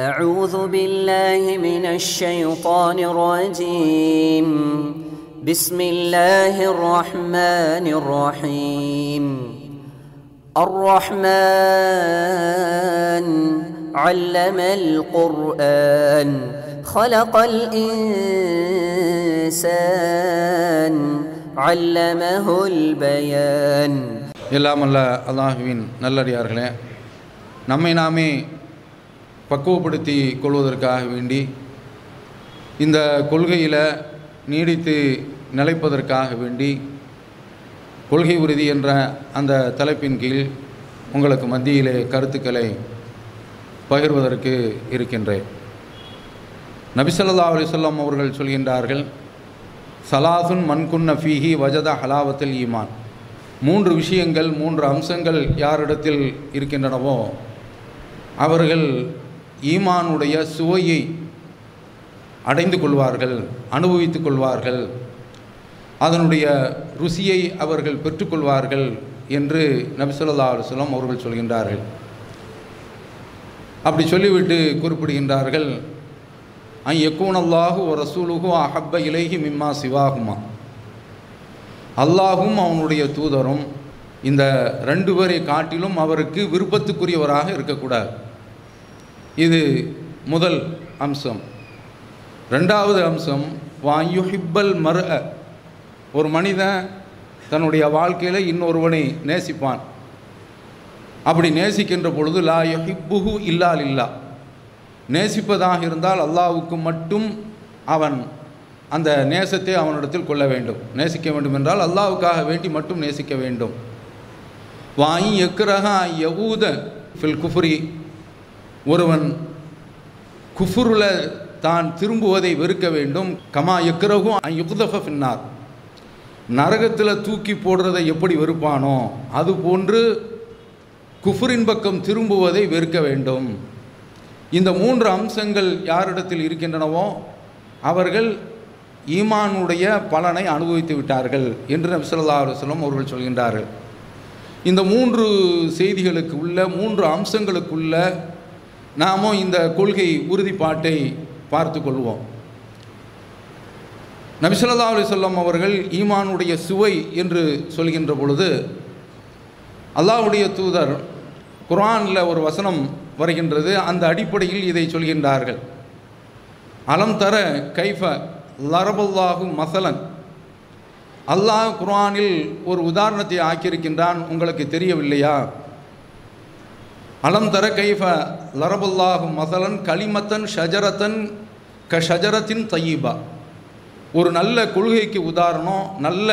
أعوذ بالله من الشيطان الرجيم بسم الله الرحمن الرحيم الرحمن علم القرآن خلق الإنسان علمه البيان எல்லாம் அல்ல அல்லாஹுவின் நல்லடியார்களே நம்மை நாமே பக்குவப்படுத்தி கொள்வதற்காக வேண்டி இந்த கொள்கையில் நீடித்து நிலைப்பதற்காக வேண்டி கொள்கை உறுதி என்ற அந்த தலைப்பின் கீழ் உங்களுக்கு மத்தியிலே கருத்துக்களை பகிர்வதற்கு இருக்கின்றேன். நபிசல்லா அலிசல்லாம் அவர்கள் சொல்கின்றார்கள் சலாசுன் மண்குன்ன ஃபீஹி வஜத ஹலாவத்தில் ஈமான். மூன்று விஷயங்கள் மூன்று அம்சங்கள் யாரிடத்தில் இருக்கின்றனவோ அவர்கள் ஈமானுடைய சுவையை அடைந்து கொள்வார்கள் அனுபவித்துக் கொள்வார்கள். அதனுடைய ருசியை அவர்கள் பெற்றுக்கொள்வார்கள் என்று நபிசுல்லா அலுவலம் அவர்கள் சொல்கின்றார்கள். அப்படி சொல்லிவிட்டு குறிப்பிடுகின்றார்கள் ஐ யக்கூன் ஒரு ரசூலுகோ அஹப்ப இலகி மிம்மா சிவாகுமா அல்லாஹும் அவனுடைய தூதரும் இந்த ரெண்டு பேரை காட்டிலும் அவருக்கு விருப்பத்துக்குரியவராக இருக்கக்கூடாது. இது முதல் அம்சம். ரெண்டாவது அம்சம் வாயுஹிப்பல் மர் ஒரு மனிதன் தன்னுடைய வாழ்க்கையில் இன்னொருவனை நேசிப்பான். அப்படி நேசிக்கின்ற பொழுது லா யஹிப்புஹு இல்லால் இல்லா நேசிப்பதாக இருந்தால் அல்லாவுக்கு மட்டும் அவன் அந்த நேசத்தை அவனிடத்தில் கொள்ள வேண்டும். நேசிக்க வேண்டும் என்றால் அல்லாவுக்காக வேண்டி மட்டும் நேசிக்க வேண்டும். வாய் எக்ரஹா யவூத ஃபில் குஃப்ரி. ஒருவன் குஃபுருல தான் திரும்புவதை வெறுக்க வேண்டும். கமா எக்குரகும் யுக்தஃப பின்னார் நரகத்தில் தூக்கி போடுறதை எப்படி வெறுப்பானோ அது போன்று குஃபுரின் பக்கம் திரும்புவதை வெறுக்க வேண்டும். இந்த மூன்று அம்சங்கள் யாரிடத்தில் இருக்கின்றனவோ அவர்கள் ஈமானுடைய பலனை அனுபவித்து விட்டார்கள் என்று நபிசல்லா அலுவலம் அவர்கள் சொல்கின்றார்கள். இந்த மூன்று செய்திகளுக்கு உள்ள மூன்று அம்சங்களுக்குள்ள நாமும் இந்த கொள்கை உறுதிப்பாட்டை பார்த்து கொள்வோம். நபிசல்லா அலுவலம் அவர்கள் ஈமானுடைய சுவை என்று சொல்கின்ற பொழுது அல்லாவுடைய தூதர் குரானில் ஒரு வசனம் வருகின்றது அந்த அடிப்படையில் இதை சொல்கின்றார்கள். அலம் தர கைஃப லரபுல்லாஹு மசலன் அல்லாஹ் குர்ஆனில் ஒரு உதாரணத்தை ஆக்கியிருக்கின்றான் உங்களுக்கு தெரியவில்லையா? அலம் தர கைஃப லரபுல்லாஹு மசலன் களிமத்தன் ஷஜரத்தன் க ஷஜரத்தின் தையீபா. ஒரு நல்ல கொள்கைக்கு உதாரணம் நல்ல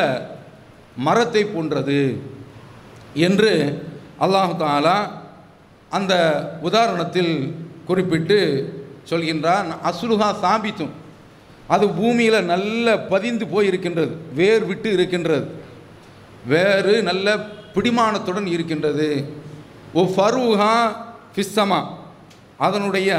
மரத்தை போன்றது என்று அல்லாஹு தாலா அந்த உதாரணத்தில் குறிப்பிட்டு சொல்கின்றான். அசுலுகா சாபித்தும். அது பூமியில் நல்ல பதிந்து போயிருக்கின்றது வேர் விட்டு இருக்கின்றது வேறு நல்ல பிடிமானத்துடன் இருக்கின்றது. ஓ ஃபருஹா ஃபிஸ்ஸமா. அதனுடைய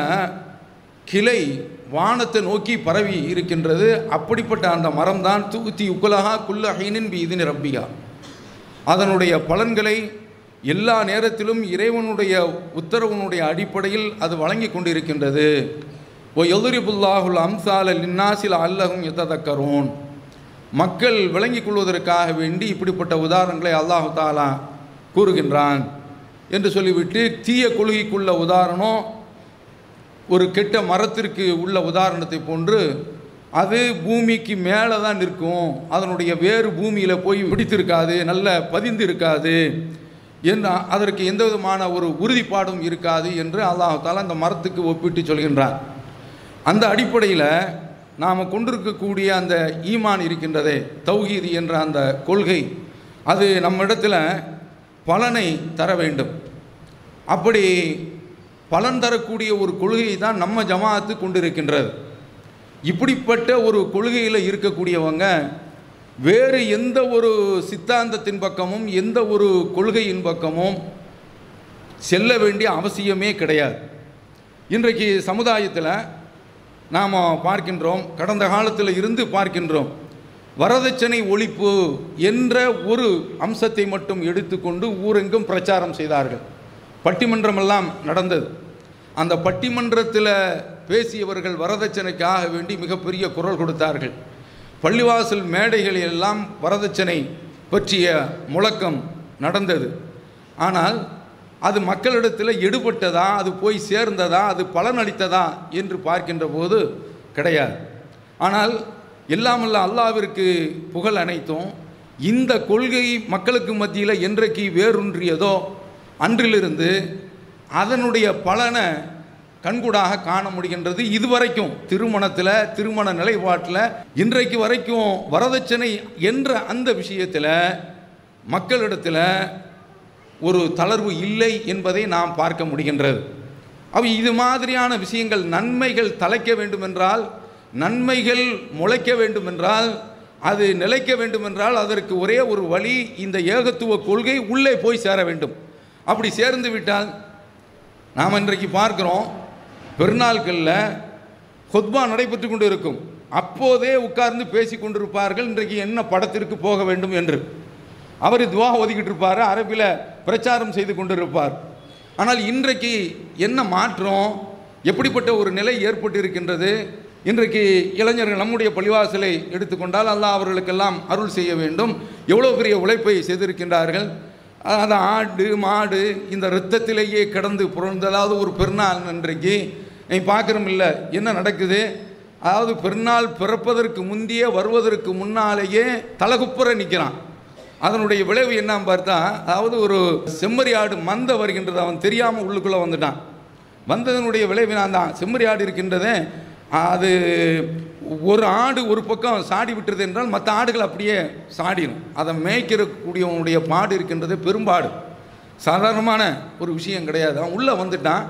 கிளை வானத்தை நோக்கி பரவி இருக்கின்றது. அப்படிப்பட்ட அந்த மரம்தான் தூத்தி உக்குலகா குல்ல பி இது ரப்பிகா அதனுடைய பலன்களை எல்லா நேரத்திலும் இறைவனுடைய உத்தரவுனுடைய அடிப்படையில் அது வழங்கி கொண்டிருக்கின்றது. ஓ எதிரிபுல்லாஹுல் அம்சால லின்னாசில் அல்லகும் எத்ததக்கரோன் மக்கள் விளங்கிக் கொள்வதற்காக வேண்டி இப்படிப்பட்ட உதாரணங்களை அல்லாஹு தாலா கூறுகின்றான். என்று சொல்லிவிட்டு தீய கொள்கைக்குள்ள உதாரணம் ஒரு கெட்ட மரத்திற்கு உள்ள உதாரணத்தை போன்று அது பூமிக்கு மேலே தான் நிற்கும். அதனுடைய வேறு பூமியில் போய் பிடித்திருக்காது நல்ல பதிந்து இருக்காது என்று அதற்கு எந்த விதமான ஒரு உறுதிப்பாடும் இருக்காது என்று அல்லாஹால அந்த மரத்துக்கு ஒப்பிட்டு சொல்கின்றார் அந்த அடிப்படையில் நாம் கொண்டிருக்கக்கூடிய அந்த ஈமான் இருக்கின்றதே தௌஹீது என்ற அந்த கொள்கை அது நம்மிடத்தில் பலனை தர வேண்டும். அப்படி பலன் தரக்கூடிய ஒரு கொள்கையை தான் நம்ம ஜமாத்து கொண்டிருக்கின்றது. இப்படிப்பட்ட ஒரு கொள்கையில் இருக்கக்கூடியவங்க வேறு எந்த ஒரு சித்தாந்தத்தின் பக்கமும் எந்த ஒரு கொள்கையின் பக்கமும் செல்ல வேண்டிய அவசியமே கிடையாது. இன்றைக்கு சமுதாயத்தில் நாம் பார்க்கின்றோம் கடந்த காலத்தில் இருந்து பார்க்கின்றோம் வரதட்சணை ஒழிப்பு என்ற ஒரு அம்சத்தை மட்டும் எடுத்துக்கொண்டு ஊரெங்கும் பிரச்சாரம் செய்தார்கள். பட்டிமன்றமெல்லாம் நடந்தது. அந்த பட்டிமன்றத்தில் பேசியவர்கள் வரதட்சணைக்காக வேண்டி மிகப்பெரிய குரல் கொடுத்தார்கள். பள்ளிவாசல் மேடைகளில் எல்லாம் வரதட்சணை பற்றிய முழக்கம் நடந்தது. ஆனால் அது மக்களிடத்தில் எடுபட்டதா அது போய் சேர்ந்ததா அது பலனளித்ததா என்று பார்க்கின்ற போது கிடையாது. ஆனால் எல்லாமல்ல அல்லாவிற்கு புகழ் அனைத்தும் இந்த கொள்கை மக்களுக்கு மத்தியில் என்றைக்கு வேரூன்றியதோ அன்றிலிருந்து அதனுடைய பலனை கண்கூடாக காண முடிகின்றது. இதுவரைக்கும் திருமணத்தில் திருமண நிலைப்பாட்டில் இன்றைக்கு வரைக்கும் வரதட்சணை என்ற அந்த விஷயத்தில் மக்களிடத்தில் ஒரு தளர்வு இல்லை என்பதை நாம் பார்க்க முடிகின்றது. அவ இது மாதிரியான விஷயங்கள் நன்மைகள் தலைக்க வேண்டுமென்றால் நன்மைகள் முளைக்க வேண்டுமென்றால் அது நிலைக்க வேண்டுமென்றால் அதற்கு ஒரே ஒரு வழி இந்த ஏகத்துவ கொள்கை உள்ளே போய் சேர வேண்டும். அப்படி சேர்ந்து விட்டால் நாம் இன்றைக்கு பார்க்கிறோம் பெருநாள்களில் ஹொத்பா நடைபெற்று கொண்டு இருக்கும் அப்போதே உட்கார்ந்து பேசி கொண்டிருப்பார்கள் இன்றைக்கு என்ன படத்திற்கு போக வேண்டும் என்று. அவர் துவா ஒதுக்கிட்டு இருப்பார் அரபியில் பிரச்சாரம் செய்து கொண்டிருப்பார். ஆனால் இன்றைக்கு என்ன மாற்றம் எப்படிப்பட்ட ஒரு நிலை ஏற்பட்டு இருக்கின்றது இன்றைக்கு இளைஞர்கள் நம்முடைய பள்ளிவாசலை எடுத்துக்கொண்டால் அல்லாஹ் அவர்களுக்கெல்லாம் அருள் செய்ய வேண்டும். எவ்வளோ பெரிய உழைப்பை செய்திருக்கின்றார்கள். அது ஆடு மாடு இந்த இரத்தத்திலேயே கிடந்து புரண்டதாவது ஒரு பெருநாள் அன்றைக்கு. நீ பார்க்குறோம் இல்லை என்ன நடக்குது? அதாவது பெருநாள் பிறப்பதற்கு முந்தையே வருவதற்கு முன்னாலேயே தலகுப்புற நிற்கிறான் அதனுடைய விளைவு என்னன்னு பார்த்தா அதாவது ஒரு செம்மறி ஆடு மந்த வருகின்றது அவன் தெரியாமல் உள்ளுக்குள்ளே வந்துட்டான். வந்ததனுடைய விளைவு நான் தான். செம்மறி ஆடு இருக்கின்றதே அது ஒரு ஆடு ஒரு பக்கம் சாடி விட்டுறது என்றால் மற்ற ஆடுகள் அப்படியே சாடிடும் அதை மேய்க்கிறக்கூடியவனுடைய பாடு இருக்கின்றது பெரும்பாடு. சாதாரணமான ஒரு விஷயம் கிடையாது. அவன் உள்ளே வந்துட்டான்.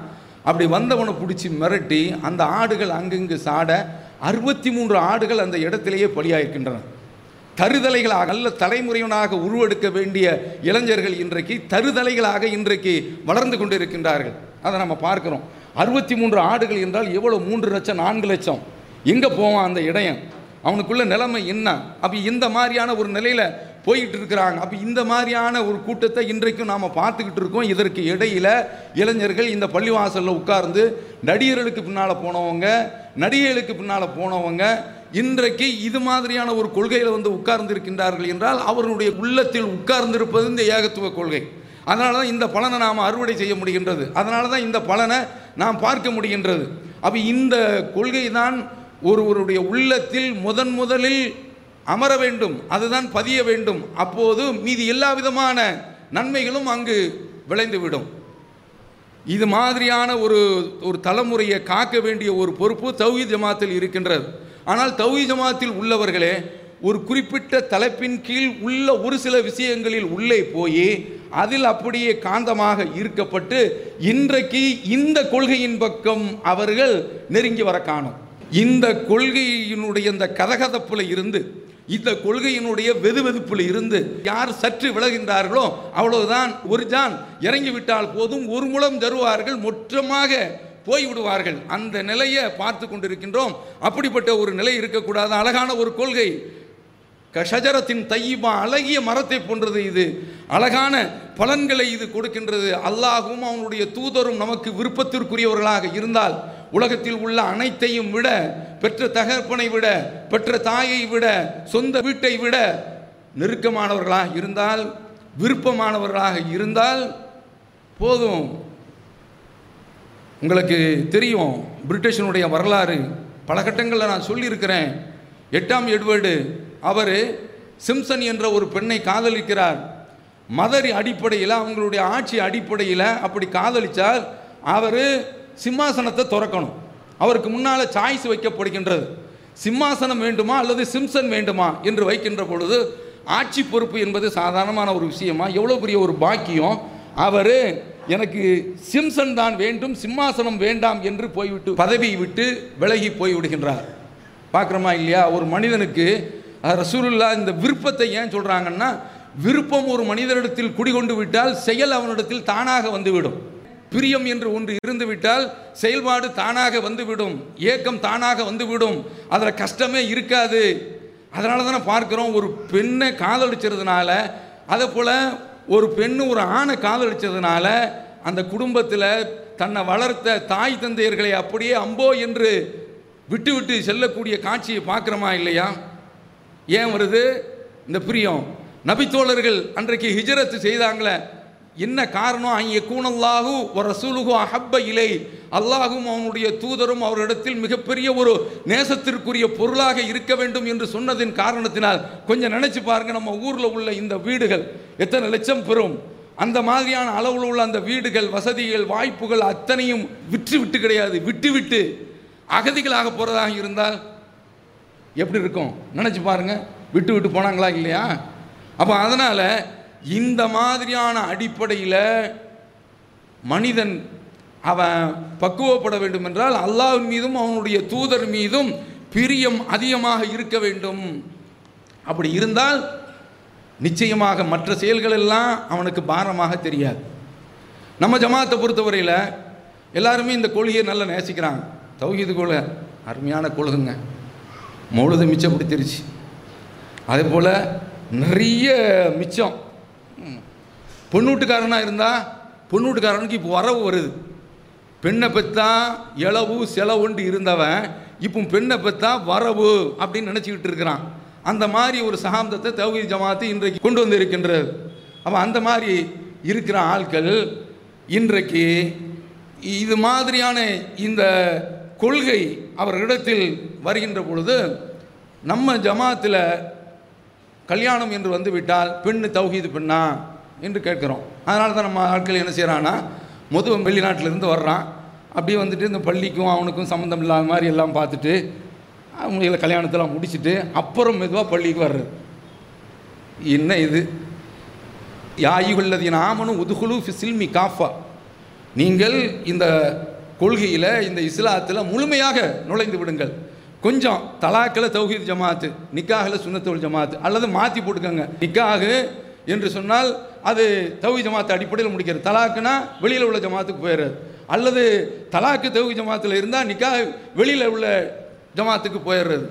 அப்படி வந்தவனை பிடிச்சி மிரட்டி அந்த ஆடுகள் அங்கங்கு சாட அறுபத்தி மூன்று ஆடுகள் அந்த இடத்திலேயே பலியாயிருக்கின்றன. தருதலைகளாக நல்ல தலைமுறையினாக உருவெடுக்க வேண்டிய இளைஞர்கள் இன்றைக்கு தருதலைகளாக இன்றைக்கு வளர்ந்து கொண்டு இருக்கின்றார்கள் அதை நம்ம பார்க்குறோம். அறுபத்தி மூன்று ஆடுகள் என்றால் எவ்வளோ மூன்று லட்சம் நான்கு லட்சம். எங்கே போவான் அந்த இடையன்? அவனுக்குள்ள நிலைமை என்ன? அப்போ இந்த மாதிரியான ஒரு நிலையில் போயிட்டு இருக்கிறாங்க. அப்போ இந்த மாதிரியான ஒரு கூட்டத்தை இன்றைக்கும் நாம் பார்த்துக்கிட்டு இருக்கோம். இதற்கு இடையில் இளைஞர்கள் இந்த பள்ளிவாசலில் உட்கார்ந்து நடிகர்களுக்கு பின்னால் போனவங்க நடிகைகளுக்கு பின்னால் போனவங்க இன்றைக்கு இது மாதிரியான ஒரு கொள்கையில் வந்து உட்கார்ந்து இருக்கின்றார்கள் என்றால் அவர்களுடைய உள்ளத்தில் உட்கார்ந்திருப்பது இந்த ஏகத்துவ கொள்கை. அதனால தான் இந்த பலனை நாம் அறுவடை செய்ய முடிகின்றது. அதனால தான் இந்த பலனை நாம் பார்க்க முடிகின்றது. அப்போ இந்த கொள்கை தான் ஒருவருடைய உள்ளத்தில் முதன் முதலில் அமர வேண்டும் அதுதான் பதிய வேண்டும். அப்போது மீதி எல்லா விதமான நன்மைகளும் அங்கு விளைந்துவிடும். இது மாதிரியான ஒரு ஒரு தலைமுறையை காக்க வேண்டிய ஒரு பொறுப்பு தௌஹி ஜமாத்தில் இருக்கின்றது. ஆனால் தௌஹி ஜமாத்தில் உள்ளவர்களே ஒரு குறிப்பிட்ட தலைப்பின் கீழ் உள்ள ஒரு சில விஷயங்களில் உள்ளே போய் அதில் அப்படியே காந்தமாக ஈர்க்கப்பட்டு இன்றைக்கு இந்த கொள்கையின் பக்கம் அவர்கள் நெருங்கி வர காணும் இந்த கொள்கையினுடைய இந்த கதகதப்பில் இருந்து இந்த கொள்கையினுடைய வெதுவெதுப்பில் இருந்து யார் சற்று விலகின்றார்களோ அவ்வளவுதான் ஒரு ஜான். இறங்கி விட்டால் போதும் ஒரு முழம் தருவார்கள் மொற்றமாக போய்விடுவார்கள் அந்த நிலையை பார்த்து கொண்டிருக்கின்றோம். அப்படிப்பட்ட ஒரு நிலை இருக்கக்கூடாது. அழகான ஒரு கொள்கை. கஷஜரத்தின் தையுமா அழகிய மரத்தை போன்றது இது. அழகான பலன்களை இது கொடுக்கின்றது. அல்லாஹும் அவனுடைய தூதரும் நமக்கு விருப்பத்திற்குரியவர்களாக இருந்தால் உலகத்தில் உள்ள அனைத்தையும் விட பெற்ற தகப்பனை விட பெற்ற தாயை விட சொந்த வீட்டை விட நெருக்கமானவர்களாக இருந்தால் விருப்பமானவர்களாக இருந்தால் போதும். உங்களுக்கு தெரியும் பிரிட்டிஷனுடைய வரலாறு. பல கட்டங்களில் நான் சொல்லியிருக்கிறேன். எட்டாம் எட்வர்டு அவர் சிம்சன் என்ற ஒரு பெண்ணை காதலிக்கிறார். மதரி அடிப்படையில் அவங்களுடைய ஆட்சி அடிப்படையில் அப்படி காதலித்தால் அவர் சிம்மாசனத்தை துறக்கணும். அவருக்கு முன்னால் சாய்ஸ் வைக்கப்படுகின்றது. சிம்மாசனம் வேண்டுமா அல்லது சிம்சன் வேண்டுமா என்று வைக்கின்ற பொழுது ஆட்சி பொறுப்பு என்பது சாதாரணமான ஒரு விஷயமா? எவ்வளோ பெரிய ஒரு பாக்கியம்? அவர் எனக்கு சிம்சன் தான் வேண்டும் சிம்மாசனம் வேண்டாம் என்று போய்விட்டு பதவியை விட்டு விலகி போய்விடுகின்றார். பார்க்குறோமா இல்லையா? ஒரு மனிதனுக்கு ரசூலுல்லா இந்த விருப்பத்தை ஏன் சொல்கிறாங்கன்னா விருப்பம் ஒரு மனிதரிடத்தில் குடிகொண்டு விட்டால் செயல் அவனிடத்தில் தானாக வந்துவிடும். பிரியம் என்று ஒன்று இருந்து விட்டால் செயல்பாடு தானாக வந்துவிடும் ஏக்கம் தானாக வந்துவிடும். அதில் கஷ்டமே இருக்காது. அதனால தானே பார்க்குறோம் ஒரு பெண்ணை காதலிச்சதுனால அதே போல் ஒரு பெண்ணு ஒரு ஆணை காதலிச்சதுனால அந்த குடும்பத்தில் தன்னை வளர்த்த தாய் தந்தையர்களை அப்படியே அம்போ என்று விட்டு விட்டு செல்லக்கூடிய காட்சியை பார்க்குறோமா இல்லையா? ஏன் வருது? இந்த பிரியம். நபித்தோழர்கள் அன்றைக்கு ஹிஜரத்து செய்தாங்களே என்ன காரணம்? அங்கே கூணல்லாகு ஒரு ரசூலுகு அஹப்ப இலை. அல்லாஹும் அவனுடைய தூதரும் அவரிடத்தில் மிகப்பெரிய ஒரு நேசத்திற்குரிய பொருளாக இருக்க வேண்டும் என்று சொன்னதின் காரணத்தினால் கொஞ்சம் நினைச்சு பாருங்க நம்ம ஊரில் உள்ள இந்த வீடுகள் எத்தனை லட்சம் பெறும். அந்த மாதிரியான அளவில் உள்ள அந்த வீடுகள் வசதிகள் வாய்ப்புகள் அத்தனையும் விற்று விட்டு கிடையாது. விட்டு விட்டு அகதிகளாக போகிறதாக இருந்தால் எப்படி இருக்கும்? நினச்சி பாருங்க. விட்டு விட்டு போனாங்களா இல்லையா? அப்போ அதனால் இந்த மாதிரியான அடிப்படையில் மனிதன் அவன் பக்குவப்பட வேண்டும் என்றால் அல்லாவின் மீதும் அவனுடைய தூதர் மீதும் பிரியம் அதிகமாக இருக்க வேண்டும். அப்படி இருந்தால் நிச்சயமாக மற்ற செயல்கள் எல்லாம் அவனுக்கு பாரமாக தெரியாது. நம்ம ஜமாத்தை பொறுத்தவரையில் எல்லாருமே இந்த கொள்கையை நல்லா நேசிக்கிறாங்க. தௌஹீது கொள்கை அருமையான கொள்கைங்க மௌலுது மிச்சப்படுத்திருச்சு அதே போல் நிறைய மிச்சம் ம். பொண்ணூட்டுக்காரனாக இருந்தால் பொண்ணூட்டுக்காரனுக்கு இப்போ வரவு வருது பெண்ணை பெற்றா இளவு செலவுண்டு இருந்தவன் இப்போ பெண்ணை பெற்றா வரவு அப்படின்னு நினச்சிக்கிட்டு இருக்கிறான் அந்த மாதிரி ஒரு சகாந்தத்தை தௌஹீத் ஜமாத்து இன்றைக்கு கொண்டு வந்து இருக்கின்றது அப்போ அந்த மாதிரி இருக்கிற ஆட்கள் இன்றைக்கு இது மாதிரியான இந்த கொள்கை அவர்களிடத்தில் வருகின்ற பொழுது நம்ம ஜமாத்தில் கல்யாணம் என்று வந்து விட்டால் பெண்ணு தௌஹீது பெண்ணா என்று கேட்குறோம். அதனால தான் நம்ம ஆட்கள் என்ன செய்கிறான்னா முதல் வெளிநாட்டிலேருந்து வர்றான். அப்படியே வந்துட்டு இந்த பள்ளிக்கும் அவனுக்கும் சம்மந்தம் இல்லாத மாதிரி எல்லாம் பார்த்துட்டு அவங்கள கல்யாணத்தெல்லாம் முடிச்சுட்டு அப்புறம் மெதுவாக பள்ளிக்கு வர்றது. என்ன இது? யாயுள்ளதின் ஆமனும் உதுகுலு ஃபிசில்மி காஃபா. நீங்கள் இந்த கொள்கையில் இந்த இஸ்லாத்தில் முழுமையாக நுழைந்து விடுங்கள். கொஞ்சம் தலாக்கில் தௌஹீத் ஜமாத்து நிக்காகில் சுண்ணத்தோல் ஜமாத்து அல்லது மாற்றி போட்டுக்கோங்க. நிக்காகு என்று சொன்னால் அது தௌஹி ஜமாத்து அடிப்படையில் முடிக்கிறது. தலாக்குனா வெளியில் உள்ள ஜமாத்துக்கு போயிடுறது. அல்லது தலாக்கு தௌஹி ஜமாத்தில் இருந்தால் நிக்கா வெளியில் உள்ள ஜமாத்துக்கு போயிடுறது.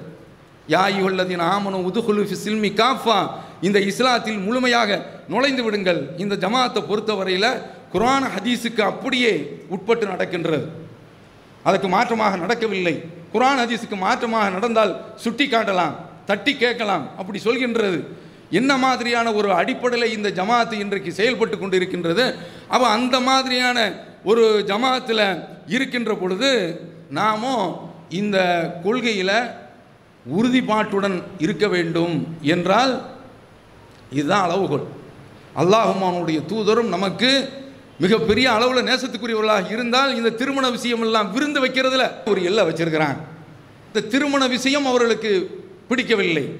யாயி உள்ளதின் ஆமனும் உதுகுலு சில்மி காஃபா. இந்த இஸ்லாத்தில் முழுமையாக நுழைந்து விடுங்கள். இந்த ஜமாத்தை பொறுத்தவரையில் குரான் ஹதீஸுக்கு அப்படியே உட்பட்டு நடக்கின்றது. அதற்கு மாற்றமாக நடக்கவில்லை. குரான் ஹதீஸுக்கு மாற்றமாக நடந்தால் சுட்டி காட்டலாம் தட்டி கேட்கலாம் அப்படி சொல்கின்றது. என்ன மாதிரியான ஒரு அடிப்படையில் இந்த ஜமாத்து இன்றைக்கு செயல்பட்டு கொண்டு இருக்கின்றது அப்போ அந்த மாதிரியான ஒரு ஜமாத்தில் இருக்கின்ற பொழுது நாமும் இந்த கொள்கையில் உறுதிப்பாட்டுடன் இருக்க வேண்டும் என்றால் இதுதான் அளவுகோல். அல்லாஹுமானுடைய தூதரும் நமக்கு மிகப்பெரிய அளவில் நேசத்துக்குரியவர்களாக இருந்தால் இந்த திருமண விஷயம் எல்லாம் விருந்து வைக்கிறதுல ஒரு எல்லை வச்சிருக்கிறான். இந்த திருமண விஷயம் அவர்களுக்கு பிடிக்கவில்லை.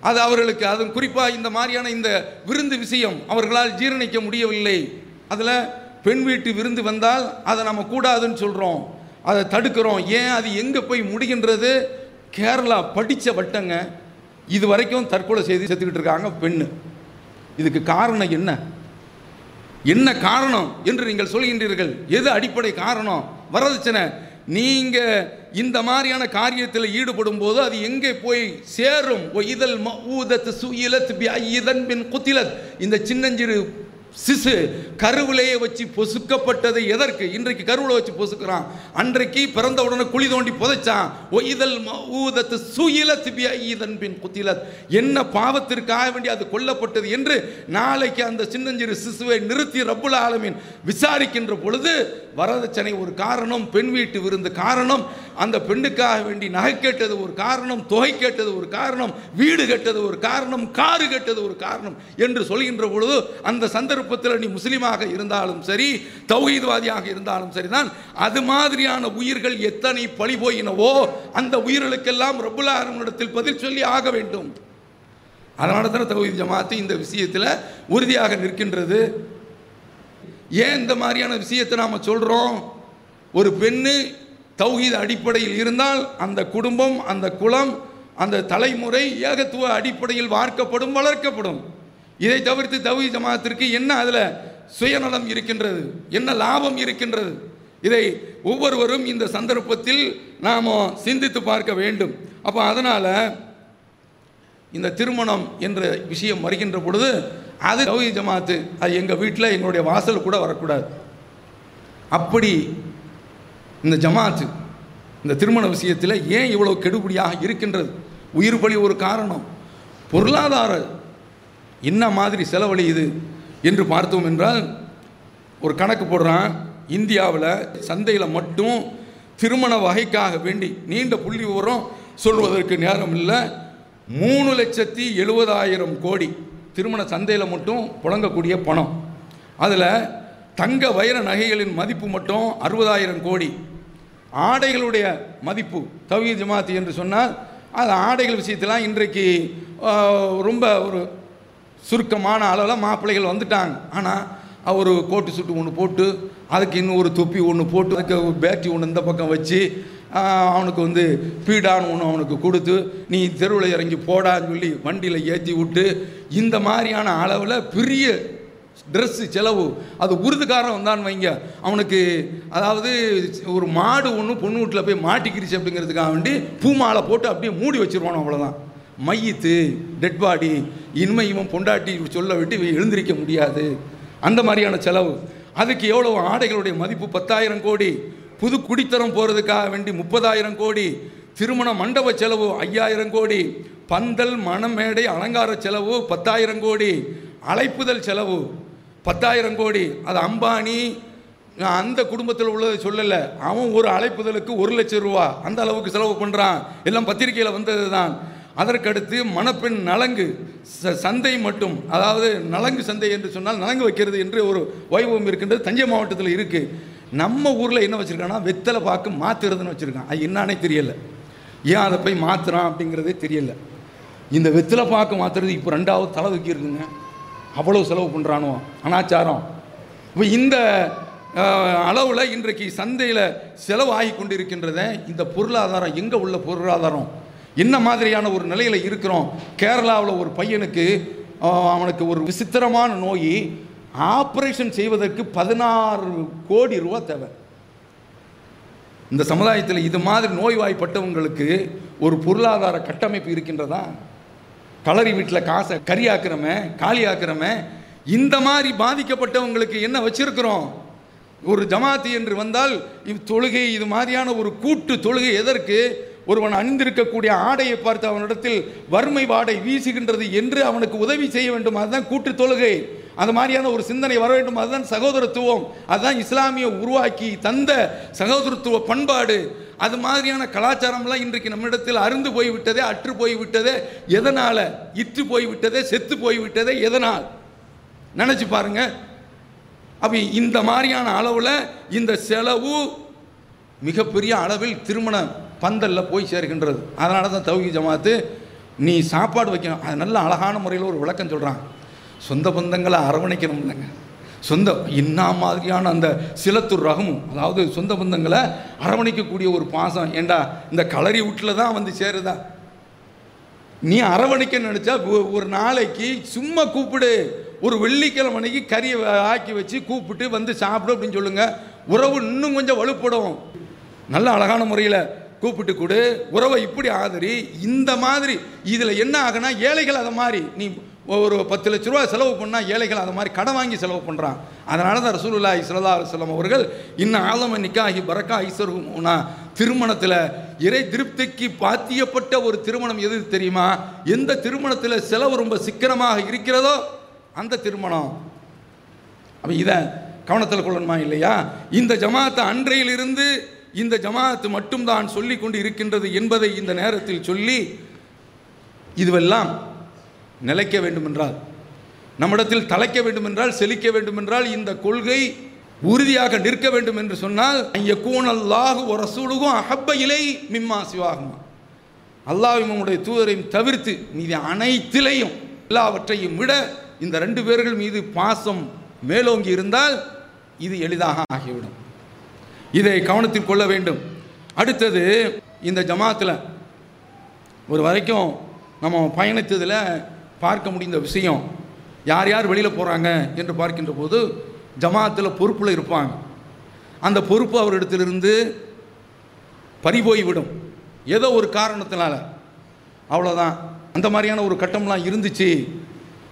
அது அவர்களுக்கு அதுவும் குறிப்பாக இந்த மாதிரியான இந்த விருந்து விஷயம் அவர்களால் ஜீரணிக்க முடியவில்லை. அதில் பெண் வீட்டு விருந்து வந்தால் அதை நம்ம கூடாதுன்னு சொல்கிறோம் அதை தடுக்கிறோம். ஏன்? அது எங்கே போய் முடிகின்றது? கேரளா படித்த வட்டங்க. இது வரைக்கும் தற்கொலை செய்து செத்துக்கிட்டு இருக்காங்க பெண்ணு. இதுக்கு காரணம் என்ன? என்ன காரணம் என்று நீங்கள் சொல்கின்றீர்கள்? எது அடிப்படை காரணம்? வரதட்சணை. நீங்கள் இந்த மாதிரியான காரியத்தில் ஈடுபடும் போது அது எங்கே போய் சேரும்? ஒ இதழ் மஊதத் சுயிலத் பி பின் குத்திலத். இந்த சின்னஞ்சிறு சிசு கருவிலேயே வச்சு பொசுக்கப்பட்டது எதற்கு? இன்றைக்கு கருவில் வச்சு பொசுக்கிறான். அன்றைக்கு பிறந்த உடனே குழி தோண்டி புதைச்சான். ஒய்தல் மஊதத்து சுயில பி பின் குத்திலத். என்ன பாவத்திற்காக வேண்டி அது கொல்லப்பட்டது என்று நாளைக்கு அந்த சின்னஞ்சிறு சிசுவை நிறுத்தி ரப்புல் ஆலமின் விசாரிக்கின்ற பொழுது வரதட்சணை ஒரு காரணம் பெண் வீட்டு விருந்து காரணம் அந்த பெண்ணுக்காக வேண்டி நகை கேட்டது ஒரு காரணம் தொகை கேட்டது ஒரு காரணம் வீடு கட்டது ஒரு காரணம் காரு கெட்டது ஒரு காரணம் என்று சொல்கின்ற பொழுது அந்த சந்தர்ப்பத்தில் நீ முஸ்லீமாக இருந்தாலும் சரி தௌஹீத்வாதியாக இருந்தாலும் சரிதான் அது மாதிரியான உயிர்கள் எத்தனை பழி போயினவோ அந்த உயிர்களுக்கெல்லாம் ரப்புல் பதில் சொல்லி ஆக வேண்டும். அதனால தான் தௌஹீத் ஜமாத்து இந்த விஷயத்தில் உறுதியாக நிற்கின்றது. ஏன் இந்த மாதிரியான விஷயத்தை நாம் சொல்கிறோம் ஒரு பெண்ணு தௌஹீத் அடிப்படையில் இருந்தால் அந்த குடும்பம் அந்த குலம் அந்த தலைமுறை ஏகத்துவ அடிப்படையில் வார்க்கப்படும் வளர்க்கப்படும். இதை தவிர்த்து தவி ஜமாத்திற்கு என்ன அதில் சுயநலம் இருக்கின்றது? என்ன லாபம் இருக்கின்றது? இதை ஒவ்வொருவரும் இந்த சந்தர்ப்பத்தில் நாம் சிந்தித்து பார்க்க வேண்டும். அப்போ அதனால் இந்த திருமணம் என்ற விஷயம் வருகின்ற பொழுது அது தௌஹி ஜமாத்து அது எங்கள் வீட்டில் எங்களுடைய வாசல் கூட வரக்கூடாது. அப்படி இந்த ஜமாத்து இந்த திருமண விஷயத்தில் ஏன் இவ்வளோ கெடுபடியாக இருக்கின்றது? உயிர் பலி ஒரு காரணம். பொருளாதார என்ன மாதிரி செலவழியுது என்று பார்த்தோம் என்றால் ஒரு கணக்கு போடுறான் இந்தியாவில் சந்தையில் மட்டும் திருமண வகைக்காக வேண்டி நீண்ட புள்ளி விவரம் சொல்வதற்கு நேரம் இல்லை. மூணு லட்சத்தி எழுபதாயிரம் கோடி திருமண சந்தையில் மட்டும் புழங்கக்கூடிய பணம். அதில் தங்க வைர நகைகளின் மதிப்பு மட்டும் அறுபதாயிரம் கோடி. ஆடைகளுடைய மதிப்பு தவி ஜமாத்து என்று சொன்னால் அது ஆடைகள் விஷயத்தெல்லாம் இன்றைக்கு ரொம்ப ஒரு சுருக்கமான அளவில் மாப்பிள்ளைகள் வந்துட்டாங்க. ஆனால் அவர் கோட்டு சுட்டு ஒன்று போட்டு அதுக்கு இன்னும் ஒரு தொப்பி ஒன்று போட்டு அதுக்கு பேட்டி ஒன்று இந்த பக்கம் வச்சு அவனுக்கு வந்து பீடான்னு ஒன்று அவனுக்கு கொடுத்து நீ தெருவில் இறங்கி போடான்னு சொல்லி வண்டியில் ஏற்றி விட்டு இந்த மாதிரியான அளவில் பெரிய ட்ரெஸ்ஸு செலவு. அது உருதுக்காரன் வந்தான்னு வைங்க. அவனுக்கு அதாவது ஒரு மாடு ஒன்று பொண்ணு வீட்டில் போய் மாட்டிக்கிடுச்சு அப்படிங்கிறதுக்காக வேண்டி பூமாலை போட்டு அப்படியே மூடி வச்சிருவானோ அவ்வளோதான் மையத்து டெட் பாடி இனிமே இவன் பொண்டாட்டி சொல்ல விட்டு இவன் எழுந்திருக்க முடியாது. அந்த மாதிரியான செலவு. அதுக்கு எவ்வளோ ஆடைகளுடைய மதிப்பு? பத்தாயிரம் கோடி. புது குடித்தரம் போகிறதுக்காக வேண்டி முப்பதாயிரம் கோடி. திருமண மண்டப செலவு ஐயாயிரம் கோடி. பந்தல் மணமேடை அலங்கார செலவு பத்தாயிரம் கோடி. அழைப்புதல் செலவு பத்தாயிரம் கோடி. அது அம்பானி அந்த குடும்பத்தில் உள்ளதை சொல்லலை. அவன் ஒரு அழைப்புதலுக்கு ஒரு லட்சம் ரூபா. அந்த அளவுக்கு செலவு பண்ணுறான் எல்லாம் பத்திரிக்கையில் வந்தது தான் அதற்கடுத்து மணப்பெண் நலங்கு ச- சந்தை மட்டும் அதாவது நலங்கு சந்தை என்று சொன்னால் நலங்கு வைக்கிறது என்று ஒரு வைபவம் இருக்கின்றது. தஞ்சை மாவட்டத்தில் இருக்குது நம்ம ஊரில் என்ன வச்சுருக்கான்னா வெத்தலை பாக்கு மாற்றுறதுன்னு வச்சுருக்கான் அது என்னானே தெரியலை. ஏன் அதை போய் மாற்றுறான் அப்படிங்கிறதே தெரியல. இந்த வெத்தலை பாக்கு மாற்றுறது இப்போ ரெண்டாவது தலை தூக்கி இருக்குங்க அவ்வளோ செலவு பண்ணுறானோ அனாச்சாரம். இப்போ இந்த அளவில் இன்றைக்கு சந்தையில் செலவாகி கொண்டிருக்கின்றத இந்த பொருளாதாரம் எங்கே உள்ள பொருளாதாரம்? என்ன மாதிரியான ஒரு நிலையில் இருக்கிறோம்? கேரளாவில் ஒரு பையனுக்கு அவனுக்கு ஒரு விசித்திரமான நோய் ஆப்ரேஷன் செய்வதற்கு பதினாறு கோடி ரூபா தேவை. இந்த சமுதாயத்தில் இது மாதிரி நோய்வாய்ப்பட்டவங்களுக்கு ஒரு பொருளாதார கட்டமைப்பு இருக்கின்றதா? களரி வீட்டில் காசை கறியாக்குறமே காலியாக்குறமே இந்த மாதிரி பாதிக்கப்பட்டவங்களுக்கு என்ன வச்சிருக்கிறோம்? ஒரு ஜமாத்தி என்று வந்தால் இவ் தொழுகை இது மாதிரியான ஒரு கூட்டு தொழுகை எதற்கு? ஒருவன் அணிந்திருக்கக்கூடிய ஆடையை பார்த்து அவனிடத்தில் வறுமை வாடை வீசுகின்றது என்று அவனுக்கு உதவி செய்ய வேண்டும். அதுதான் கூட்டு தொழுகை. அது மாதிரியான ஒரு சிந்தனை வர வேண்டும். அதுதான் சகோதரத்துவம். அதுதான் இஸ்லாமிய உருவாக்கி தந்த சகோதரத்துவ பண்பாடு. அது மாதிரியான கலாச்சாரம்லாம் இன்றைக்கு நம்மிடத்தில் அருந்து போய்விட்டதே அற்று போய்விட்டதே. எதனால்? இற்று போய்விட்டதே செத்து போய்விட்டதே எதனால்? நினச்சி பாருங்க. அப்போ இந்த மாதிரியான அளவில் இந்த செலவு மிகப்பெரிய அளவில் திருமணம். பந்தலில் போய் சேர்கின்றது. அதனால தான் தௌகி ஜமாத்து நீ சாப்பாடு வைக்கணும். அது நல்ல அழகான முறையில் ஒரு விளக்கம் சொல்கிறான் சொந்த பந்தங்களை அரவணைக்கணும் இல்லைங்க. சொந்த இன்னா மாதிரியான அந்த சிலத்தூர் ரகமும் அதாவது சொந்த பந்தங்களை அரவணைக்கக்கூடிய ஒரு பாசம். ஏண்டா இந்த களரி வீட்டில் தான் வந்து சேருதா? நீ அரவணைக்க நினச்சா ஒரு நாளைக்கு சும்மா கூப்பிடு. ஒரு வெள்ளிக்கிழமைக்கு அன்னைக்கு கறியை ஆக்கி வச்சு கூப்பிட்டு வந்து சாப்பிடு அப்படின்னு சொல்லுங்கள் உறவு இன்னும் கொஞ்சம் வலுப்படும். நல்ல அழகான முறையில் கூப்பிட்டு கொடு உறவை இப்படி ஆதரி இந்த மாதிரி இதில் என்ன ஆகுனா ஏழைகள் அதை மாதிரி நீ ஒரு பத்து லட்ச ரூபா செலவு பண்ணால் ஏழைகள் அதை மாதிரி கடன் வாங்கி செலவு பண்ணுறான் அதனால தான் ரசூலுல்லா இஸ்லா அலுவலம் அவர்கள் இன்னும் ஆலம நிக்காகி பரக்கா ஐஸ்வர்னா திருமணத்தில் இறை திருப்திக்கு பாத்தியப்பட்ட ஒரு திருமணம் எது தெரியுமா? எந்த திருமணத்தில் செலவு ரொம்ப சிக்கனமாக இருக்கிறதோ அந்த திருமணம். அப்போ இதை கவனத்தில் கொள்ளணுமா இல்லையா? இந்த ஜமாத்தை அன்றையிலிருந்து இந்த ஜமாத்து மட்டும்தான் சொல்லி கொண்டு இருக்கின்றது என்பதை இந்த நேரத்தில் சொல்லி இதுவெல்லாம் நிலைக்க வேண்டுமென்றால் நம்மிடத்தில் தலைக்க வேண்டுமென்றால் செழிக்க வேண்டுமென்றால் இந்த கொள்கை உறுதியாக நிற்க வேண்டும் என்று சொன்னால் யக்கூன் அல்லாஹு ஒரு ரசூலுகும் அகப்ப இலை மிம்மா சிவாகுமா அல்லாஹ் உடைய தூதரையும் தவிர்த்து மீது அனைத்திலையும் எல்லாவற்றையும் விட இந்த ரெண்டு பேர்கள் மீது பாசம் மேலோங்கி இருந்தால் இது எளிதாக ஆகிவிடும். இதை கவனத்தில் கொள்ள வேண்டும். அடுத்தது இந்த ஜமாத்தில் ஒரு வரைக்கும் நம்ம பயணித்ததில் பார்க்க முடிந்த விஷயம் யார் யார் வெளியில் போகிறாங்க என்று பார்க்கின்ற போது ஜமாத்தில் பொறுப்பில் இருப்பாங்க. அந்த பொறுப்பு அவரிடத்திலிருந்து பறிபோய்விடும் ஏதோ ஒரு காரணத்தினால. அவ்வளோதான் அந்த மாதிரியான ஒரு கட்டம்லாம் இருந்துச்சு.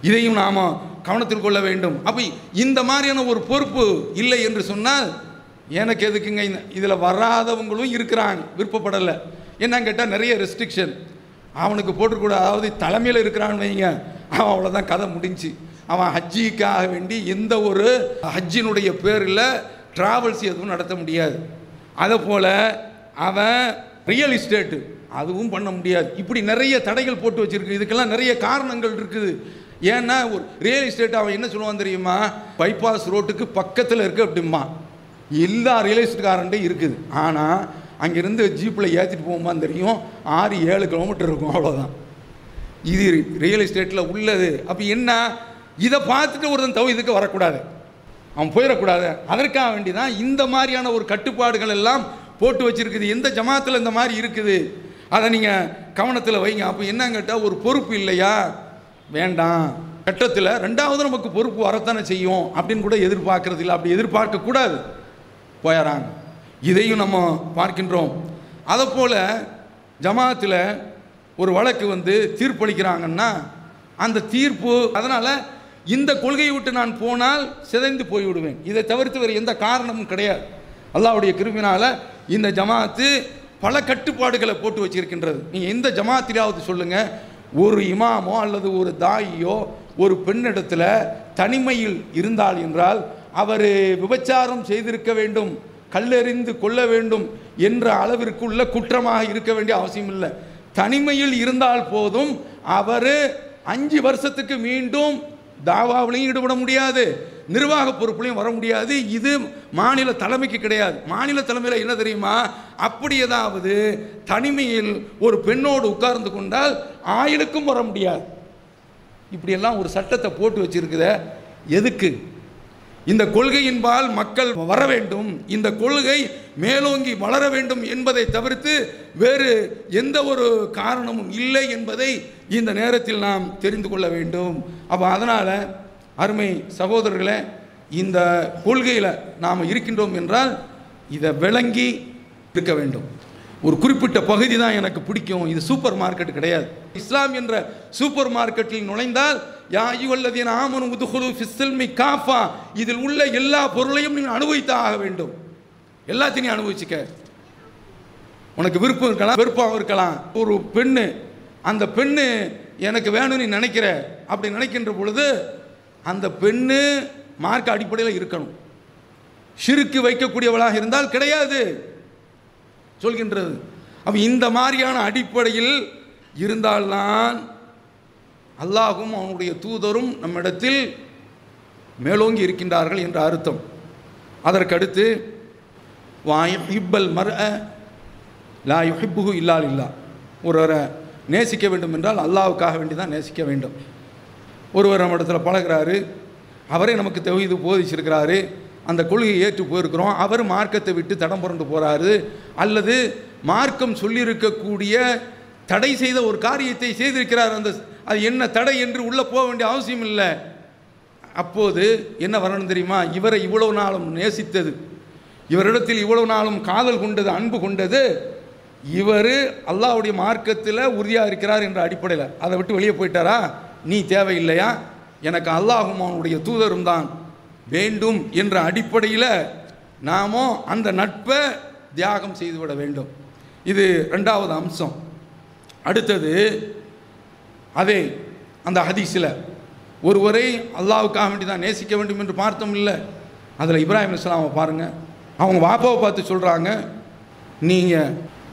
இதையும் நாம் கவனத்தில் கொள்ள வேண்டும். அப்போ இந்த மாதிரியான ஒரு பொறுப்பு இல்லை என்று சொன்னால் எனக்கு எதுக்குங்க இந்த இதில் வராதவங்களும் இருக்கிறாங்க. விருப்பப்படலை. என்னன்னு கேட்டால் நிறைய ரெஸ்ட்ரிக்ஷன் அவனுக்கு போட்டுக்கூடாது அதாவது தலைமையில் இருக்கிறான்னு வைங்க. அவன் அவ்வளோதான் கதை முடிஞ்சு. அவன் ஹஜ்ஜிக்காக வேண்டி எந்த ஒரு ஹஜ்ஜினுடைய பேரில் ட்ராவல்ஸ் எதுவும் நடத்த முடியாது. அதை போல் அவன் ரியல் எஸ்டேட்டு அதுவும் பண்ண முடியாது. இப்படி நிறைய தடைகள் போட்டு வச்சுருக்கு. இதுக்கெல்லாம் நிறைய காரணங்கள் இருக்குது. ஏன்னா ஒரு ரியல் எஸ்டேட் அவன் என்ன சொல்லுவான் தெரியுமா? பைபாஸ் ரோட்டுக்கு பக்கத்தில் இருக்குது அப்படிமா எல்லா ரியல் எஸ்டேட்காரன்ட்டும் இருக்குது. ஆனால் அங்கேருந்து ஜீப்பில் ஏற்றிட்டு போகும்போது தெரியும் ஆறு ஏழு கிலோமீட்டர் இருக்கும் அவ்வளோதான் இது ரியல் எஸ்டேட்டில் உள்ளது. அப்போ என்ன? இதை பார்த்துட்டு ஒருத்தன் தவ இதுக்கு வரக்கூடாது. அவன் போயிடக்கூடாது. அதற்காக வேண்டி தான் இந்த மாதிரியான ஒரு கட்டுப்பாடுகள் எல்லாம் போட்டு வச்சிருக்குது. எந்த ஜமாத்தில் இந்த மாதிரி இருக்குது? அதை நீங்கள் கவனத்தில் வைங்க. அப்போ என்னன்னு கேட்டால் ஒரு பொறுப்பு இல்லையா? வேண்டாம். கட்டத்தில் ரெண்டாவது நமக்கு பொறுப்பு வரத்தானே செய்யும் அப்படின்னு கூட எதிர்பார்க்கறது இல்லை. அப்படி எதிர்பார்க்கக்கூடாது. போயறாங்க இதையும் நம்ம பார்க்கின்றோம். அதை போல் ஜமாத்தில் ஒரு வழக்கு வந்து தீர்ப்பளிக்கிறாங்கன்னா அந்த தீர்ப்பு அதனால் இந்த கொள்கையை விட்டு நான் போனால் சிதைந்து போய்விடுவேன். இதை தவிர்த்து வேறு எந்த காரணமும் கிடையாது. அல்லாவுடைய கிருமினால் இந்த ஜமாத்து பல கட்டுப்பாடுகளை போட்டு வச்சிருக்கின்றது. நீங்கள் எந்த ஜமாத்திலாவது சொல்லுங்கள் ஒரு இமாமோ அல்லது ஒரு தாயியோ ஒரு பெண்ணிடத்தில் தனிமையில் இருந்தால் என்றால் அவர் விபச்சாரம் செய்திருக்க வேண்டும் கல்லெறிந்து கொள்ள வேண்டும் என்ற அளவிற்குள்ள குற்றமாக இருக்க வேண்டிய அவசியம் இல்லை. தனிமையில் இருந்தால் போதும் அவர் அஞ்சு வருஷத்துக்கு மீண்டும் தாவாவிலையும் ஈடுபட முடியாது நிர்வாக பொறுப்புலையும் வர முடியாது. இது மாநில தலைமைக்கு கிடையாது. மாநில தலைமையில் என்ன தெரியுமா? அப்படி ஏதாவது தனிமையில் ஒரு பெண்ணோடு உட்கார்ந்து கொண்டால் ஆயிலுக்கும் வர முடியாது. இப்படியெல்லாம் ஒரு சட்டத்தை போட்டு வச்சிருக்குத எதுக்கு? இந்த கொள்கையின்பால் மக்கள் வர வேண்டும். இந்த கொள்கை மேலோங்கி வளர வேண்டும் என்பதை தவிர்த்து வேறு எந்த ஒரு காரணமும் இல்லை என்பதை இந்த நேரத்தில் நாம் தெரிந்து கொள்ள வேண்டும். அப்போ அதனால் அருமை சகோதரர்களே இந்த கொள்கையில் நாம் இருக்கின்றோம் என்றால் இதை விளங்கி இருக்க வேண்டும். ஒரு குறிப்பிட்ட பகுதி தான் எனக்கு பிடிக்கும். இது சூப்பர் மார்க்கெட் கிடையாது. இஸ்லாம் என்ற சூப்பர் மார்க்கெட்டில் நுழைந்தால் யா ஐயுவல்லதீன ஆமனு உதுகுலு ஃபிஸ்ஸில்மி காஃபா. இதில் உள்ள எல்லா பொருளையும் நீங்கள் அனுபவித்து ஆக வேண்டும். எல்லாத்தையும் நீ அனுபவிச்சுக்க. உனக்கு விருப்பம் இருக்கலாம் விருப்பம் இருக்கலாம். ஒரு பெண்ணு அந்த பெண்ணு எனக்கு வேணும்னு நீ நினைக்கிற அப்படி நினைக்கின்ற பொழுது அந்த பெண்ணு மார்க்க அடிப்படையில் இருக்கணும். சிறுக்கு வைக்கக்கூடியவளாக இருந்தால் கிடையாது. சொல்கின்றது. அப்போ இந்த மாதிரியான அடிப்படையில் இருந்தால்தான் அல்லாஹும் அவனுடைய தூதரும் நம்மிடத்தில் மேலோங்கி இருக்கின்றார்கள் என்ற அர்த்தம். அதற்கடுத்து வாயிப்பல் மர் லா யுஹிப்புகு இல்லால் இல்லா ஒருவரை நேசிக்க வேண்டும் என்றால் அல்லாவுக்காக வேண்டி தான் நேசிக்க வேண்டும். ஒருவர் நம்ம இடத்துல பழகிறாரு அவரே நமக்கு தகுதி போதிச்சிருக்கிறாரு அந்த கொள்கையை ஏற்று போயிருக்கிறோம். அவர் மார்க்கத்தை விட்டு தடம் புரண்டு போகிறாரு அல்லது மார்க்கம் சொல்லியிருக்கக்கூடிய தடை செய்த ஒரு காரியத்தை செய்திருக்கிறார். அந்த அது என்ன தடை என்று உள்ளே போக வேண்டிய அவசியம் இல்லை. அப்போது என்ன வரணும் தெரியுமா? இவரை இவ்வளவு நாளும் நேசித்தது. இவரிடத்தில் இவ்வளவு நாளும் காதல் கொண்டது அன்பு கொண்டது. இவர் அல்லாஹ்வுடைய மார்க்கத்தில் உறுதியாக இருக்கிறார் என்ற அடிப்படையில். அதை விட்டு வெளியே போயிட்டாரா? நீ தேவையில்லையா? எனக்கு அல்லாஹும் அவனுடைய தூதரும் தான். வேண்டும் என்ற அடிப்படையில் நாமோ அந்த நட்பை தியாகம் செய்துவிட வேண்டும். இது ரெண்டாவது அம்சம். அடுத்தது அதே அந்த ஹதீஸில் ஒருவரை அல்லாவுக்காக வேண்டி தான் நேசிக்க வேண்டும் என்று பார்த்தோம் இல்லை. அதில் இப்ராஹிம் இஸ்லாமை பாருங்கள் அவங்க வாப்பாவை பார்த்து சொல்கிறாங்க நீங்கள்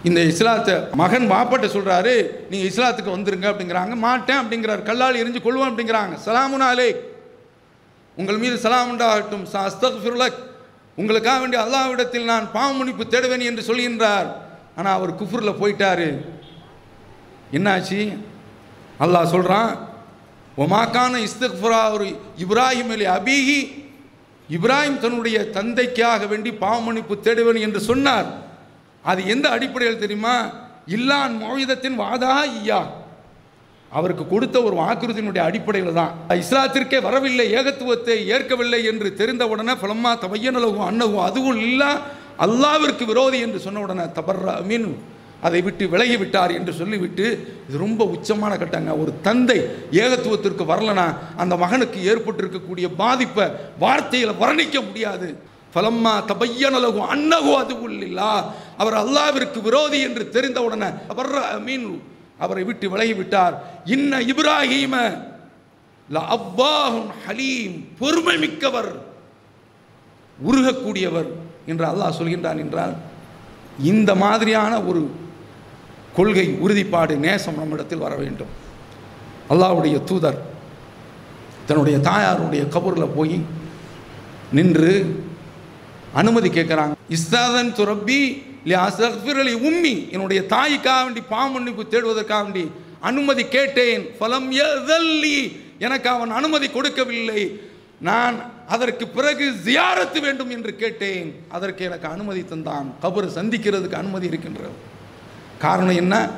இந்த இஸ்லாத்தை மகன் வாப்பாட்ட சொல்கிறாரு நீங்கள் இஸ்லாத்துக்கு வந்துருங்க அப்படிங்கிறாங்க. மாட்டேன் அப்படிங்கிறார். கல்லால் எரிஞ்சு கொள்வோம் அப்படிங்கிறாங்க. சலாமுன் உங்கள் மீது சலாம் உண்டாகட்டும். அஸ்தக்ஃபிருலக். உங்களுக்காக வேண்டிய அல்லாவிடத்தில் நான் பாவமுனிப்பு தேடுவேன் என்று சொல்கின்றார். ஆனால் அவர் குஃபுரில் போயிட்டார். என்னாச்சு? அல்லாஹ் சொல்கிறான் ஒமாக்கான இஸ்தக்ஃபுரா ஒரு இப்ராஹிம் அலி அபீஹி. இப்ராஹிம் தன்னுடைய தந்தைக்காக வேண்டி பாவமன்னிப்பு தேடுவேன் என்று சொன்னார். அது எந்த அடிப்படையில் தெரியுமா? இல்லான் மோயுதத்தின் வாதா ஐயா அவருக்கு கொடுத்த ஒரு வாக்குறுதியினுடைய அடிப்படையில் தான் இஸ்லாத்திற்கே வரவில்லை ஏகத்துவத்தை ஏற்கவில்லை என்று தெரிந்தவுடனே பலம்மா தவையனலகும் அன்னகும் அதுவும் இல்லா அல்லாவிற்கு விரோதி என்று சொன்ன உடனே தபர்ரா மீன் அதை விட்டு விலகி விட்டார் என்று சொல்லிவிட்டு இது ரொம்ப உச்சமான கட்டங்க. ஒரு தந்தை ஏகத்துவத்திற்கு வரலனா அந்த மகனுக்கு ஏற்பட்டிருக்கக்கூடிய பாதிப்பை வார்த்தையில் வர்ணிக்க முடியாது. பலம்மா தபையனலகு அன்னகு அது உள்ளில்லா அவர் அல்லாவிற்கு விரோதி என்று தெரிந்தவுடனே அவர் மீன் அவரை விட்டு விலகி விட்டார் இன்ன இப்ராஹீம அவ்வாஹும் ஹலீம் பொறுமை மிக்கவர் உருகக்கூடியவர் என்று அல்லாஹ் சொல்கின்றான் என்றால் இந்த மாதிரியான ஒரு கொள்கை உறுதிப்பாடு நேசம் நம்மிடத்தில் வர வேண்டும். அல்லாவுடைய தூதர் தன்னுடைய தாயாருடைய கபூரில் போய் நின்று அனுமதி கேட்குறாங்க. இஸ்தாதன் துரப்பி அலி உம்மி என்னுடைய தாய்க்காக வேண்டி பாமன்னிப்பு தேடுவதற்காக வேண்டி அனுமதி கேட்டேன். பலம் எதல்லி எனக்கு அவன் அனுமதி கொடுக்கவில்லை. நான் அதற்கு பிறகு ஜியாரத்து வேண்டும் என்று கேட்டேன். அதற்கு எனக்கு அனுமதி தந்தான். கபரை சந்திக்கிறதுக்கு அனுமதி இருக்கின்றது. காரணம் என்ன?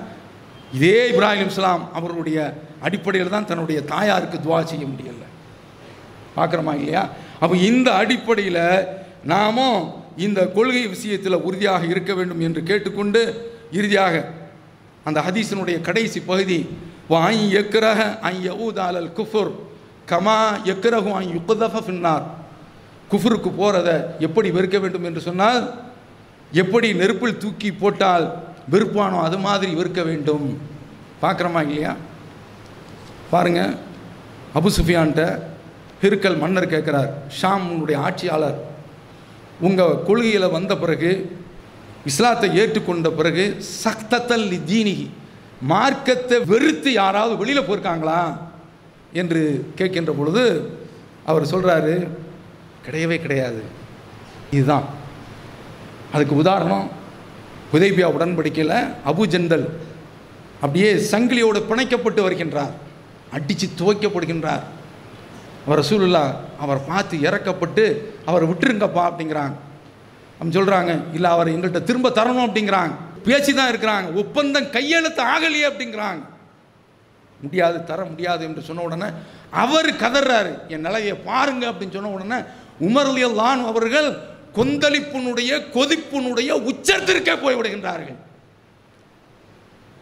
இதே இப்ராஹிம் இஸ்லாம் அவருடைய அடிப்படையில் தான் தன்னுடைய தாயாருக்கு துவா செய்ய முடியலை. பார்க்குறோமா இல்லையா? அப்போ இந்த அடிப்படையில் நாமும் இந்த கொள்கை விஷயத்தில் உறுதியாக இருக்க வேண்டும் என்று கேட்டுக்கொண்டு இறுதியாக அந்த ஹதீஸினுடைய கடைசி பகுதி வாய் எக்ரஹ ஐ யவுதாலல் குஃபுர் கமா எக்ரஹு ஐ யுக்குதஃப பின்னார் குஃபுருக்கு போகிறத எப்படி வெறுக்க வேண்டும் என்று சொன்னால் எப்படி நெருப்பில் தூக்கி போட்டால் வெறுப்பானோ அது மாதிரி வெறுக்க வேண்டும். பார்க்குறோமா இல்லையா? பாருங்க அபு சுஃபியான்ட்ட ஹிருக்கல் மன்னர் கேட்குறார் ஷாம் உன்னுடைய ஆட்சியாளர் உங்கள் கொள்கையில் வந்த பிறகு இஸ்லாத்தை ஏற்றுக்கொண்ட பிறகு சக்தத்தல் தீனிகி மார்க்கத்தை வெறுத்து யாராவது வெளியில் போயிருக்காங்களா? என்று கேட்கின்ற பொழுது அவர் சொல்கிறாரு கிடையவே கிடையாது. இதுதான். அதுக்கு உதாரணம் உதய்பியா உடன்படிக்கையில் அபு ஜந்தல் அப்படியே சங்கிலியோடு பிணைக்கப்பட்டு வருகின்றார். அடித்து துவைக்கப்படுகின்றார். அவர் ரசூலுல்லா அவர் பார்த்து இறக்கப்பட்டு அவரை விட்டுருங்கப்பா அப்படிங்கிறாங்க. அப்படின்னு சொல்கிறாங்க இல்லை அவர் எங்கள்கிட்ட திரும்ப தரணும் அப்படிங்கிறாங்க. பேசி தான் இருக்கிறாங்க. ஒப்பந்தம் கையெழுத்து ஆகலையே அப்படிங்கிறாங்க. முடியாது தர முடியாது என்று சொன்ன உடனே அவர் கதறாரு என் நிலையை பாருங்க அப்படின்னு சொன்ன உடனே உமர்லியல்லான் அவர்கள் கொந்தளிப்பினுடைய கொதிப்பினுடைய உச்சத்திற்கே போய் விடுகின்றார்கள்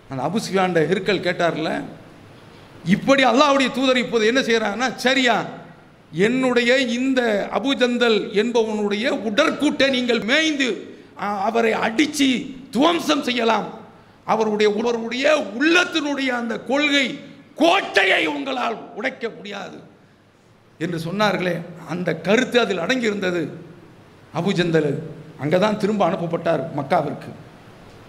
அந்த அபுசியாண்ட இருக்கல் கேட்டார்ல இப்படி அல்லாவுடைய தூதர் இப்போது என்ன செய்கிறாங்கன்னா சரியா என்னுடைய இந்த அபுஜந்தல் என்பவனுடைய உடற்கூட்டை நீங்கள் மேய்ந்து அவரை அடித்து துவம்சம் செய்யலாம். அவருடைய அவருடைய உள்ளத்தினுடைய அந்த கொள்கை கோட்டையை உங்களால் உடைக்க முடியாது. என்று சொன்னார்களே அந்த கருத்து அதில் அடங்கியிருந்தது. அபுஜந்தல் அங்கே தான் திரும்ப அனுப்பப்பட்டார் மக்காவிற்கு.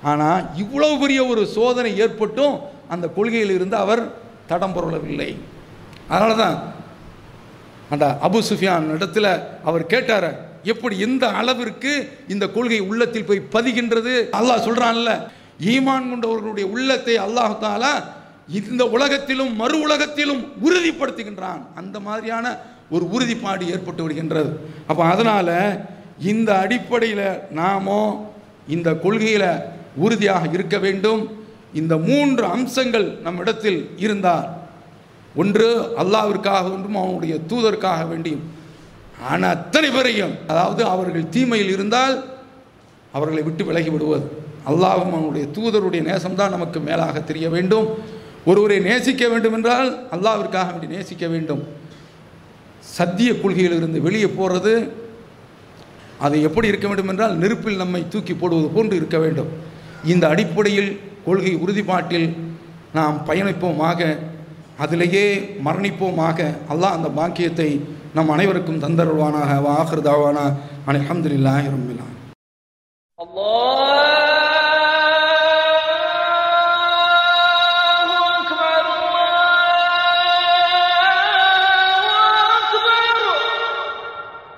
ஆனால் இவ்வளவு பெரிய ஒரு சோதனை ஏற்பட்டும் அந்த கொள்கையில் இருந்து அவர் தடம் பொருளவில்லை. அதனால தான் அந்த அபு சுஃபியான் இடத்துல அவர் கேட்டார் எப்படி எந்த அளவிற்கு இந்த கொள்கை உள்ளத்தில் போய் பதிகின்றது? அல்லாஹ் சொல்கிறான்ல ஈமான் கொண்டவர்களுடைய உள்ளத்தை அல்லாஹத்தால இந்த உலகத்திலும் மறு உலகத்திலும் உறுதிப்படுத்துகின்றான். அந்த மாதிரியான ஒரு உறுதிப்பாடு ஏற்பட்டு விடுகின்றது. அப்போ அதனால் இந்த அடிப்படையில் நாமோ இந்த கொள்கையில் உறுதியாக இருக்க வேண்டும். இந்த மூன்று அம்சங்கள் நம்மிடத்தில் இருந்தால் ஒன்று அல்லாவிற்காக ஒன்றும் அவனுடைய தூதருக்காக வேண்டியும். ஆனால் அத்தனை பேரையும் அதாவது அவர்கள் தீமையில் இருந்தால் அவர்களை விட்டு விலகி விடுவது. அல்லாஹும் அவனுடைய தூதருடைய நேசம்தான் நமக்கு மேலாக தெரிய வேண்டும். ஒருவரை நேசிக்க வேண்டும் என்றால் அல்லாவிற்காக வேண்டி நேசிக்க வேண்டும். சத்திய கொள்கையிலிருந்து வெளியே போகிறது அது எப்படி இருக்க வேண்டும் என்றால் நெருப்பில் நம்மை தூக்கி போடுவது போன்று இருக்க வேண்டும். இந்த அடிப்படையில் கொள்கை உறுதிப்பாட்டில் நாம் பயணிப்போமாக அதிலேயே மரணிப்போமாக அல்லாஹ் அந்த பாக்கியத்தை நம் அனைவருக்கும் தந்தருவானாக வாஹர் தாவானா அலமதுல்லாஹி ரம்பிலான் அல்லாஹ்!